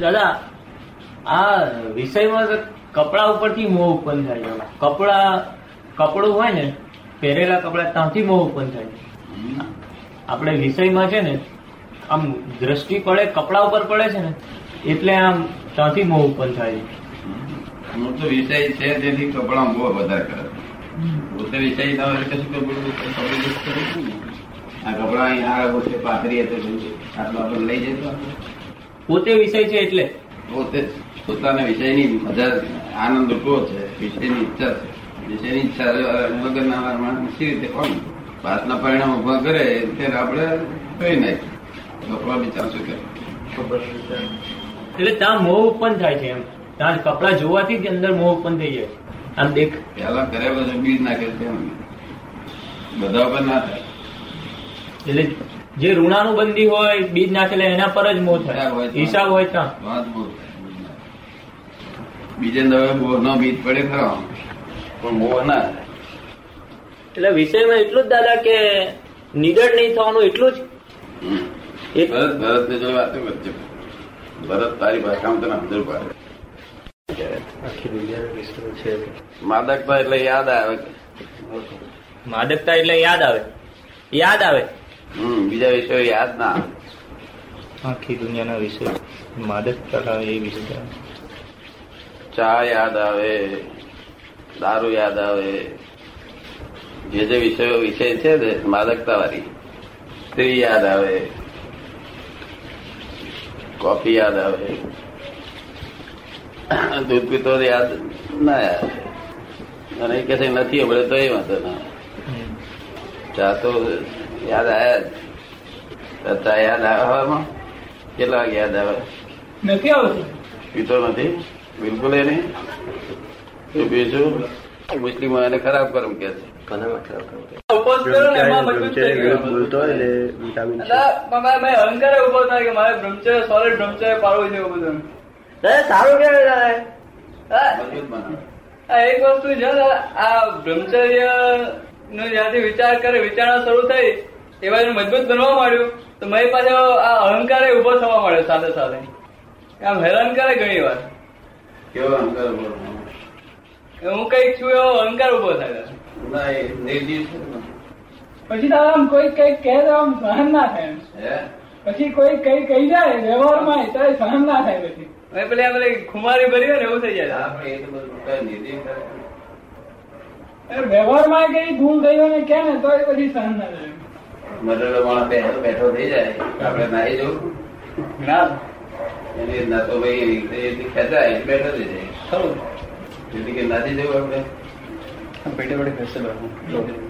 દાદા આ વિષયમાં કપડા ઉપરથી મોહ ઉત્પન્ન થાય છે. કપડા કપડું હોય ને પહેરેલા કપડા ત્યાંથી મોહ ઉત્પન્ન થાય છે. આપણે વિષયમાં છે ને આમ દ્રષ્ટિ પડે કપડા ઉપર પડે છે ને એટલે આમ ત્યાંથી મોહ ઉત્પન્ન થાય છે. હું તો વિષય છે તેથી કપડા બહુ વધારે કરે. પોતે વિષય ના હોય કશું કપડું. આ કપડા અહીંયા આગળ છે પાથરી હતો આટલા પર લઈ જતો. પોતે વિષય છે એટલે? પોતે જ. પોતાના વિષયની મજા આનંદ લૂંટવો છે વિષયની ઈચ્છા છે. વિષયની ઈચ્છા વગરના માણસ સી રીતે કોણ? પાસના પરિણામ ઊભા કરે ત્યારે આપણે કઈ નાખીએ. કપડા બિચાર શું કરે એટલે ત્યાં મોહ ઉત્પન્ન થાય છે એમ. ત્યાં કપડા જોવાથી જ અંદર મોહ ઉત્પન્ન થઈ જાય. આમ દેખ. પેલા કર્યા બધું બીજ નાખે છે બધા પર ના થાય. એટલે જે ઋણાનું બંધી હોય બીજ નાખેલા એના પર જ મોહ થાય. હિસાબ હોય ત્યાં. બીજે દવે બોર નો બીજ પડે ખરો. પણ મોહ ના એટલે વિષયમાં એટલું જ દાદા કે નિડર નહીં થવાનું એટલું જ? ભરત ભરત ને જોડે વાત વચ્ચે. ભરત તારી ભાષામાં તને સમજણ પાડે. માદકતા એટલે યાદ આવે. માદકતા એટલે યાદ આવે. યાદ આવે. હમ બીજા વિષયો યાદ ના આખી દુનિયાના વિષય. માદક કલા એ વિષય ચા યાદ આવે દારૂ યાદ આવે. જે જે વિષયો વિષય છે ને માદકતા વાળી સ્ત્રી યાદ આવે. કોફી યાદ આવે. દૂધ પીતો યાદ ના યાદ અને કે નથી હમણાં તો એ વાંધો ના ચા તો યાદ આવ્યા ચા યાદ આવવામાં કેટલા વાગે યાદ આવે? નથી આવતું. પીતો નથી? બિલકુલ એ નહીં? શું પીશું મુસ્લિમો એને ખરાબ કર્મ કે છે. સારું કેવાય એક વસ્તુ છે આ બ્રહ્મચર્ય નો જ્યાંથી વિચાર કરે વિચારણા શરૂ થઈ એ બાજુ મજબૂત બનવા માંડ્યું. તો મારી પાસે આ અહંકાર ઊભો થવા માંડ્યો સાથે સાથે. આમ હેરાન કરે ઘણી વાર. કેવો અહંકાર ઊભો હું કંઈક છું એવો અહંકાર ઊભો થાય. પછી તો આમ કોઈ કઈ કહે તો આમ સહન ના થાય પછી કોઈ કઈ કહી જાય વ્યવહારમાં તો સહન ના થાય પછી. હવે પેલી આ પેલી ખુમારી ભરી હોય ને એવું થઈ જાય. દાદા. એ તો બધું વ્યવહારમાં કઈ ગુણ ગયો ને કે ને તો પછી સહન ના થાય મરેલો માણસ બેઠો બેઠો થઈ જાય આપણે નાહી જવું ના. એની ના તો ભાઈ ખેંચાય બેઠો થઈ જાય. ખરું. એટલે કે નાથી જવું આપણે. પેટે પેટે ખસે